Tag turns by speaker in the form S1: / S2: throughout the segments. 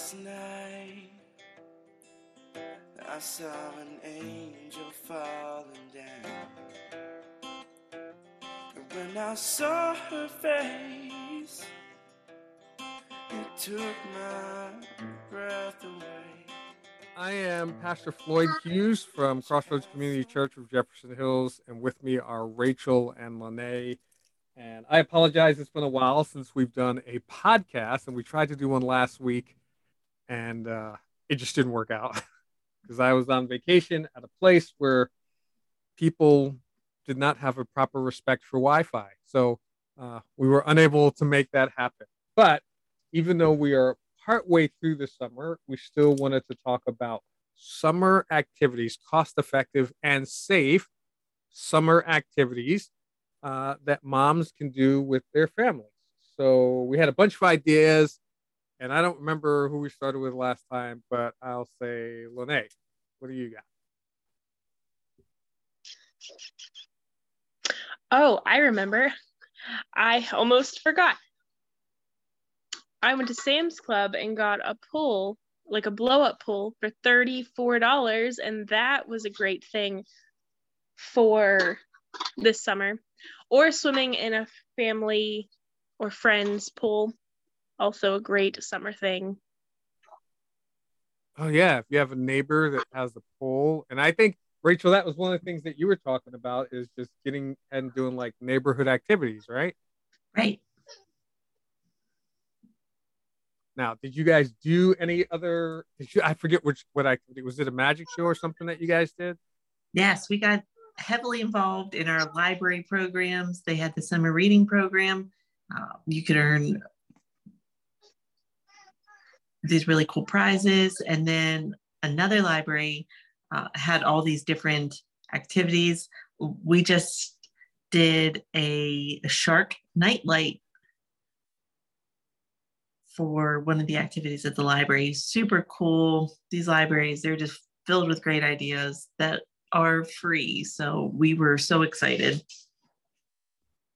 S1: last night I saw an angel falling down. And when I saw her face, it took my breath away.
S2: I am Pastor Floyd Hughes from Crossroads Community Church of Jefferson Hills, and with me are Rachel and Lene. And I apologize, it's been a while since we've done a podcast, and we tried to do one last week, and uh, it just didn't work out because I was on vacation at a place where people did not have a proper respect for Wi Fi. So uh, we were unable to make that happen. But even though we are partway through the summer, we still wanted to talk about summer activities, cost effective and safe summer activities uh, that moms can do with their families. So we had a bunch of ideas, and I don't remember who we started with last time, but I'll say Lene. What do you got?
S3: Oh, I remember. I almost forgot. I went to Sam's Club and got a pool, like a blow up pool, for $34. And that was a great thing for this summer. Or swimming in a family or friends pool, also a great summer thing.
S2: Oh, yeah. If you have a neighbor that has a pool, and I think Rachel, that was one of the things that you were talking about is just getting and doing like neighborhood activities, right?
S4: Right.
S2: Now, did you guys do any other? You, I forget which what I was it a magic show or something that you guys did?
S4: Yes, we got heavily involved in our library programs. They had the summer reading program. Uh, you could earn these really cool prizes, and then another library uh, had all these different activities. We just did a, a shark nightlight for one of the activities at the library. Super cool. These libraries, they're just filled with great ideas that are free. So we were so excited.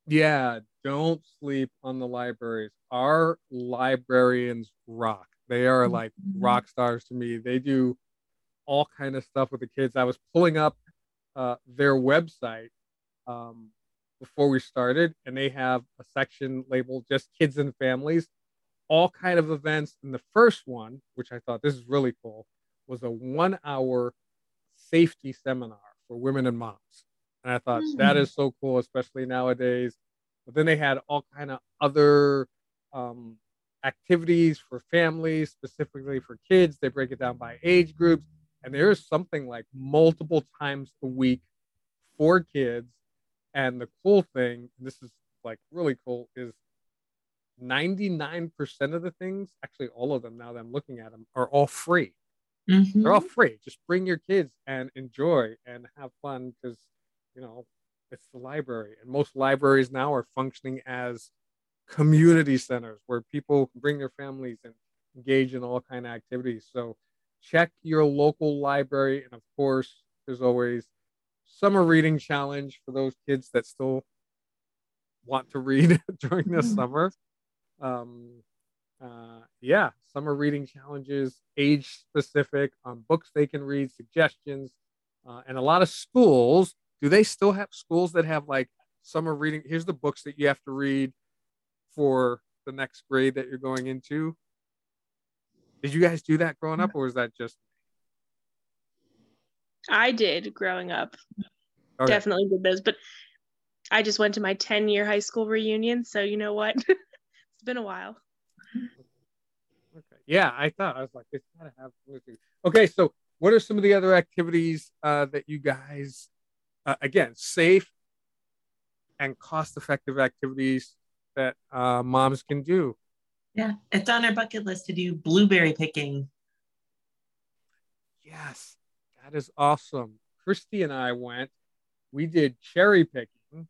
S2: Yeah, don't sleep on the libraries. Our librarians rock. They are like mm-hmm. rock stars to me. They do all kind of stuff with the kids. I was pulling up uh, their website um, before we started, and they have a section labeled just kids and families, all kind of events. And the first one, which I thought this is really cool, was a one-hour safety seminar for women and moms. And I thought mm. that is so cool, especially nowadays. But then they had all kind of other um, activities for families, specifically for kids. They break it down by age groups and there is something like multiple times a week for kids. And the cool thing, this is like really cool, is 99% of the things, actually all of them now that I'm looking at them, are all free. Mm-hmm. They're all free. Just bring your kids and enjoy and have fun because, you know, it's the library. And most libraries now are functioning as community centers where people bring their families and engage in all kind of activities. So check your local library. And of course, there's always summer reading challenge for those kids that still want to read during the mm-hmm. summer. Um, uh, yeah, summer reading challenges, age specific on um, books they can read, suggestions, uh, and a lot of schools. Do they still have schools that have like summer reading? Here's the books that you have to read for the next grade that you're going into. Did you guys do that growing up, or was that just?
S3: I did growing up. Okay. Definitely did those, but I just went to my 10 year high school reunion. So, you know what? it's been a while.
S2: Okay. Yeah, I thought I was like, it's gotta have. Okay, so what are some of the other activities uh, that you guys, uh, again, safe and cost effective activities that uh, moms can do
S4: yeah, it's on our bucket list to do blueberry picking.
S2: Yes, that is awesome. Christy and I went. We did cherry picking.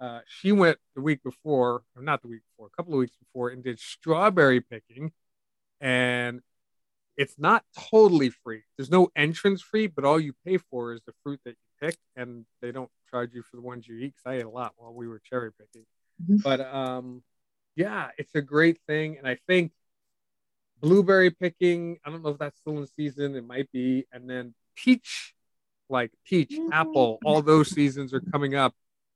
S2: Uh, she went the week before, or not the week before, a couple of weeks before, and did strawberry picking. And it's not totally free. There's no entrance fee, but all you pay for is the fruit that you pick, and they don't charge you for the ones you eat. Because I ate a lot while we were cherry picking. Mm-hmm. But um, yeah, it's a great thing. And I think blueberry picking. I don't know if that's still in season. It might be. And then peach, like peach, apple, all those seasons are coming up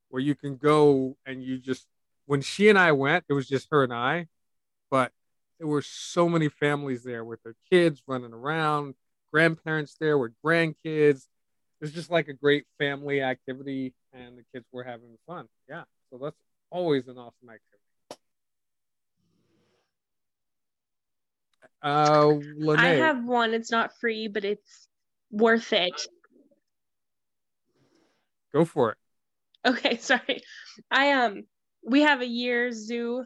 S2: where you can go and you just, when she and I went, it was just her and I, but there were so many families there with their kids running around, grandparents there with grandkids. It's just like a great family activity, and the kids were having fun. Yeah, so that's always an awesome activity. Uh, Lene,
S3: I have one. It's not free, but it's worth it.
S2: go for it.
S3: Okay, sorry. I um we have a year zoo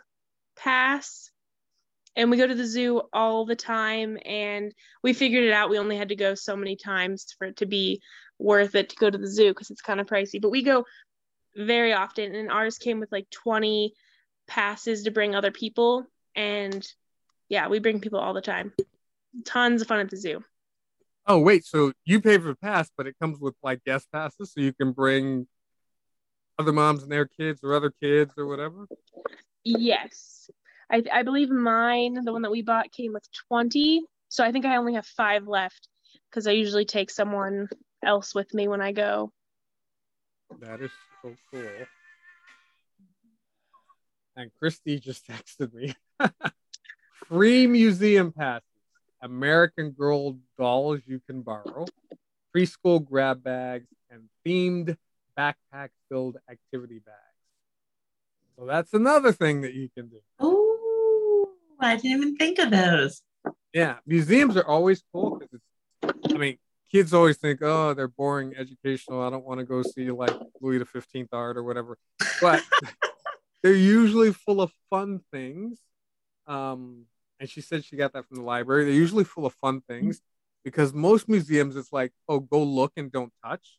S3: pass and we go to the zoo all the time and we figured it out we only had to go so many times for it to be worth it to go to the zoo because it's kind of pricey but we go very often and ours came with like 20 passes to bring other people and yeah we bring people all the time. Tons of fun at the zoo.
S2: Oh wait, so you pay for the pass, but it comes with like guest passes, so you can bring other moms and their kids or other kids or whatever.
S3: yes. I, I believe mine the one that we bought came with 20 so i think i only have five left because i usually take someone else with me when i go.
S2: That is so cool. And Christy just texted me. Free museum passes, American Girl dolls you can borrow, preschool grab bags, and themed backpack filled activity bags. So that's another thing that you can do.
S4: Oh, I didn't even think of those.
S2: Yeah, museums are always cool because it's. I mean, kids always think, "Oh, they're boring, educational. I don't want to go see like Louis the Fifteenth art or whatever." But they're usually full of fun things. Um, and she said she got that from the library. They're usually full of fun things because most museums, it's like, "Oh, go look and don't touch."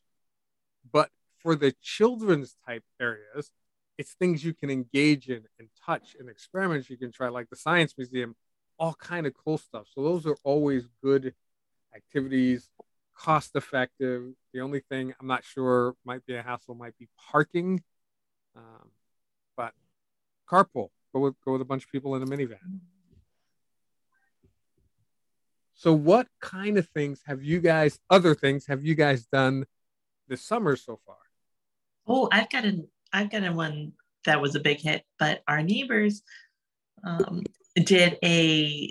S2: But for the children's type areas, it's things you can engage in and touch and experiments you can try, like the science museum all kind of cool stuff. So those are always good activities, cost effective. The only thing I'm not sure might be a hassle might be parking, um, but carpool. Go with go with a bunch of people in a minivan. So what kind of things have you guys? Other things have you guys done this summer so far?
S4: Oh, I've got an I've got a one that was a big hit, but our neighbors um, did a.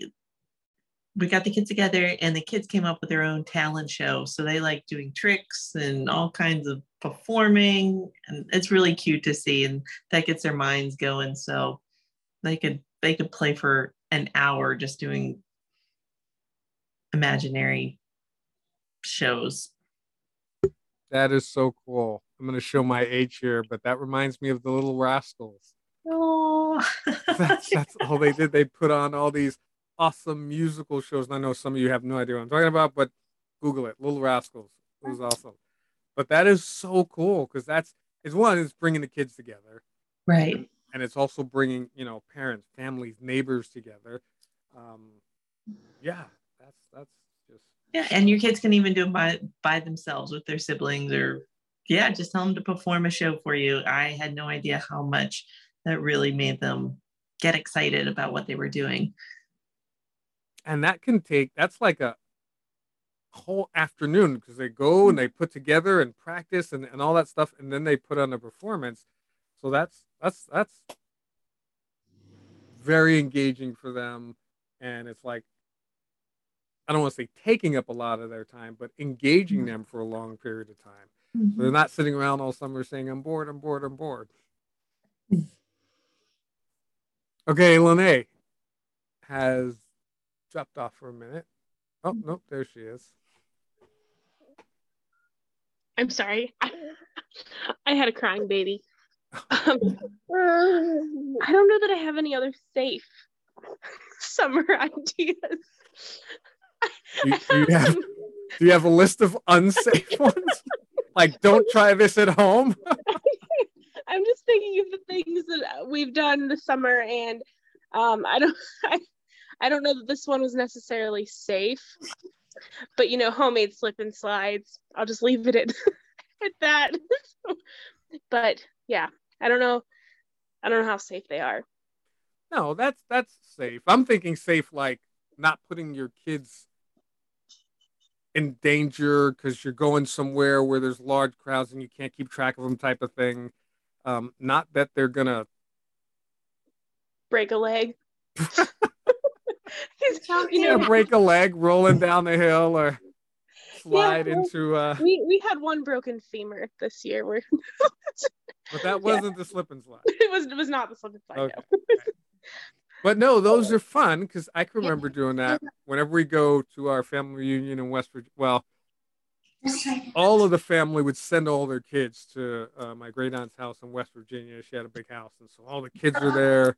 S4: We got the kids together, and the kids came up with their own talent show. So they like doing tricks and all kinds of performing, and it's really cute to see, and that gets their minds going. So they could they could play for an hour just doing imaginary shows.
S2: That is so cool. I'm going to show my age here, but that reminds me of the Little Rascals.
S4: Oh,
S2: That's, that's all they did. They put on all these awesome musical shows. And I know some of you have no idea what I'm talking about, but Google it. Little Rascals. It was awesome. But that is so cool because that's it's one, it's bringing the kids together,
S4: right.
S2: and it's also bringing you know parents, families, neighbors together. Um, yeah, that's that's just
S4: Yeah, and your kids can even do it by by themselves with their siblings, or yeah, just tell them to perform a show for you. I had no idea how much that really made them get excited about what they were doing.
S2: And that can take that's like a whole afternoon because they go and hmm. they put together and practice and, and all that stuff and then they put on a performance. So that's that's that's very engaging for them and it's like i don't want to say taking up a lot of their time but engaging mm-hmm. them for a long period of time. So they're mm-hmm. not sitting around all summer saying i'm bored i'm bored i'm bored. Mm. Okay lene has dropped off for a minute oh nope there she is
S3: I'm sorry. I had a crying baby. Um, I don't know that I have any other safe summer ideas.
S2: Do you- do you have- Do you have a list of unsafe ones? like, don't try this at home.
S3: I'm just thinking of the things that we've done this summer, and um, I don't, I, I don't know that this one was necessarily safe, but you know, homemade slip and slides. I'll just leave it at, at that. but yeah, I don't know. I don't know how safe they are.
S2: No, that's that's safe. I'm thinking safe, like not putting your kids in danger because you're going somewhere where there's large crowds and you can't keep track of them type of thing um, not that they're gonna
S3: break a leg
S2: you know break a leg rolling down the hill or slide
S3: Yeah, well,
S2: into uh
S3: we we had one broken femur this year where
S2: but that wasn't the slip and slide
S3: it was it was not the slip and slide
S2: Okay.
S3: no.
S2: But no, those are fun because I can remember doing that whenever we go to our family reunion in West Virginia. Well, all of the family would send all their kids to uh, my great aunt's house in West Virginia. She had a big house, and so all the kids are there.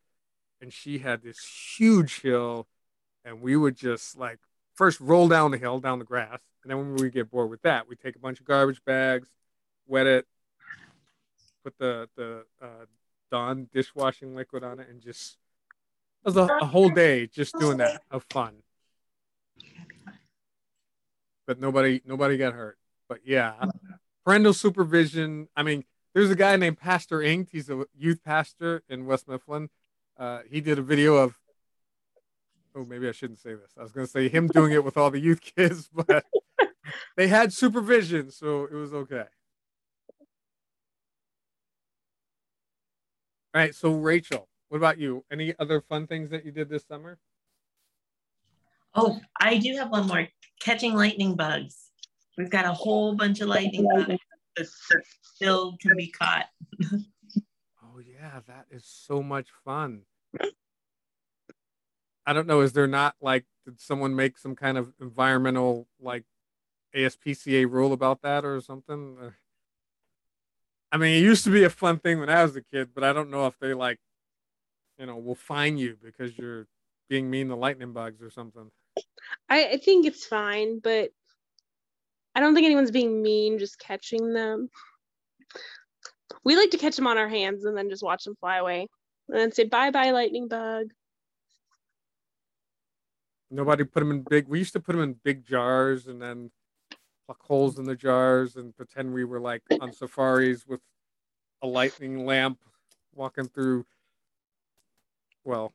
S2: And she had this huge hill, and we would just like first roll down the hill, down the grass, and then when we get bored with that, we take a bunch of garbage bags, wet it, put the the uh, Dawn dishwashing liquid on it, and just it was a, a whole day just doing that of fun. But nobody nobody got hurt. But yeah, parental supervision. I mean, there's a guy named Pastor Inked. He's a youth pastor in West Mifflin. Uh, he did a video of. Oh, maybe I shouldn't say this. I was going to say him doing it with all the youth kids, but they had supervision, so it was okay. All right, so Rachel, what about you? Any other fun things that you did this summer?
S4: Oh, I do have one more. Catching lightning bugs. We've got a whole bunch of lightning bugs that that still can be caught.
S2: Oh yeah, that is so much fun. I don't know. Is there not like did someone make some kind of environmental like ASPCA rule about that or something? I mean, it used to be a fun thing when I was a kid, but I don't know if they like, you know, will fine you because you're being mean to lightning bugs or something.
S3: I, I think it's fine, but I don't think anyone's being mean just catching them. We like to catch them on our hands and then just watch them fly away. And then say bye bye lightning bug.
S2: Nobody put them in big. We used to put them in big jars and then pluck holes in the jars and pretend we were like on safaris with a lightning lamp walking through, well,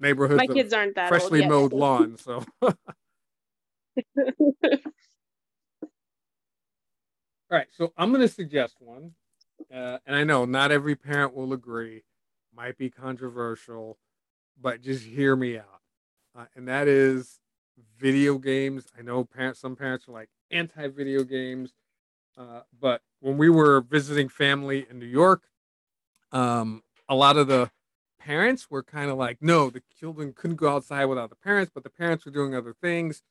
S2: neighborhoods
S3: My kids aren't that old
S2: freshly
S3: yet.
S2: mowed lawn. So, all right. So I'm going to suggest one, uh, and I know not every parent will agree, might be controversial, but just hear me out. Uh, and that is video games. I know parents, some parents are like anti-video games, uh, but when we were visiting family in New York, um, a lot of the parents were kind of like, no, the children couldn't go outside without the parents, but the parents were doing other things.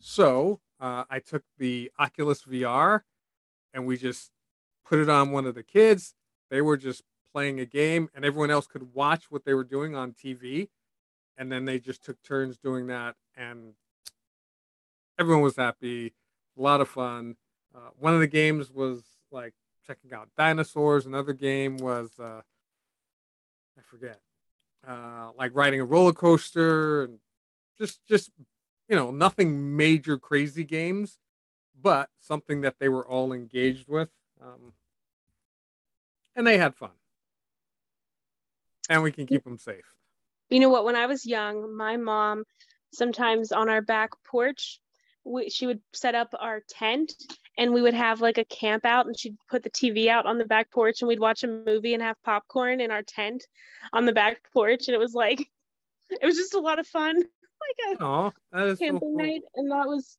S2: So uh, I took the Oculus VR and we just put it on one of the kids. They were just playing a game, and everyone else could watch what they were doing on TV. And then they just took turns doing that, and everyone was happy. A lot of fun. Uh, one of the games was like checking out dinosaurs. Another game was uh, I forget, uh, like riding a roller coaster, and just just you know nothing major crazy games, but something that they were all engaged with, um, and they had fun, and we can keep them safe.
S3: You know what? When I was young, my mom sometimes on our back porch, we, she would set up our tent and we would have like a camp out and she'd put the TV out on the back porch and we'd watch a movie and have popcorn in our tent on the back porch. And it was like, it was just a lot of fun, like
S2: that
S3: a
S2: so
S3: camping
S2: cool.
S3: night. And that was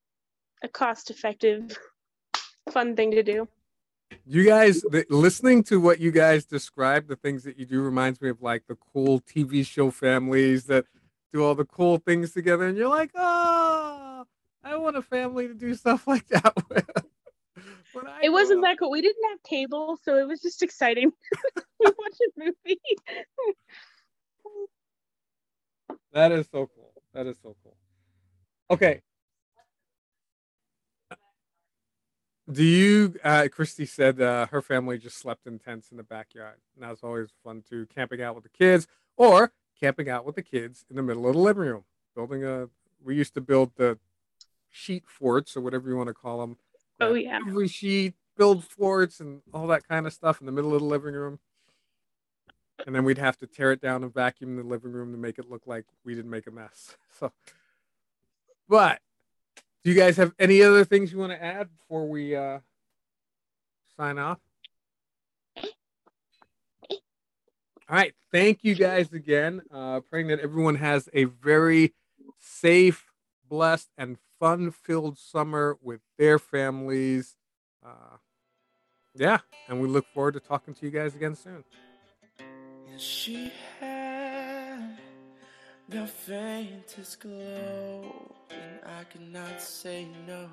S3: a cost effective, fun thing to do.
S2: You guys, the, listening to what you guys describe, the things that you do reminds me of like the cool TV show families that do all the cool things together, and you're like, oh, I want a family to do stuff like that with.
S3: It wasn't
S2: up.
S3: that cool. We didn't have cable, so it was just exciting. we watched a movie.
S2: That is so cool. That is so cool. Okay. Do you, uh, Christy said uh, her family just slept in tents in the backyard. And that was always fun too, camping out with the kids or camping out with the kids in the middle of the living room. Building a, we used to build the sheet forts or whatever you want to call them.
S3: Oh, yeah.
S2: Every sheet, build forts and all that kind of stuff in the middle of the living room. And then we'd have to tear it down and vacuum the living room to make it look like we didn't make a mess. So But do you guys have any other things you want to add before we uh, sign off? All right. Thank you guys again. Uh, praying that everyone has a very safe, blessed, and fun filled summer with their families. Uh, yeah. And we look forward to talking to you guys again soon.
S1: The faintest glow, and I could not say no.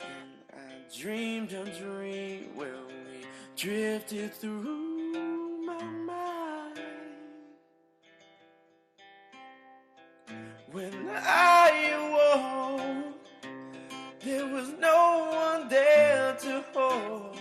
S1: And I dreamed a dream where we drifted through my mind. When I awoke, there was no one there to hold.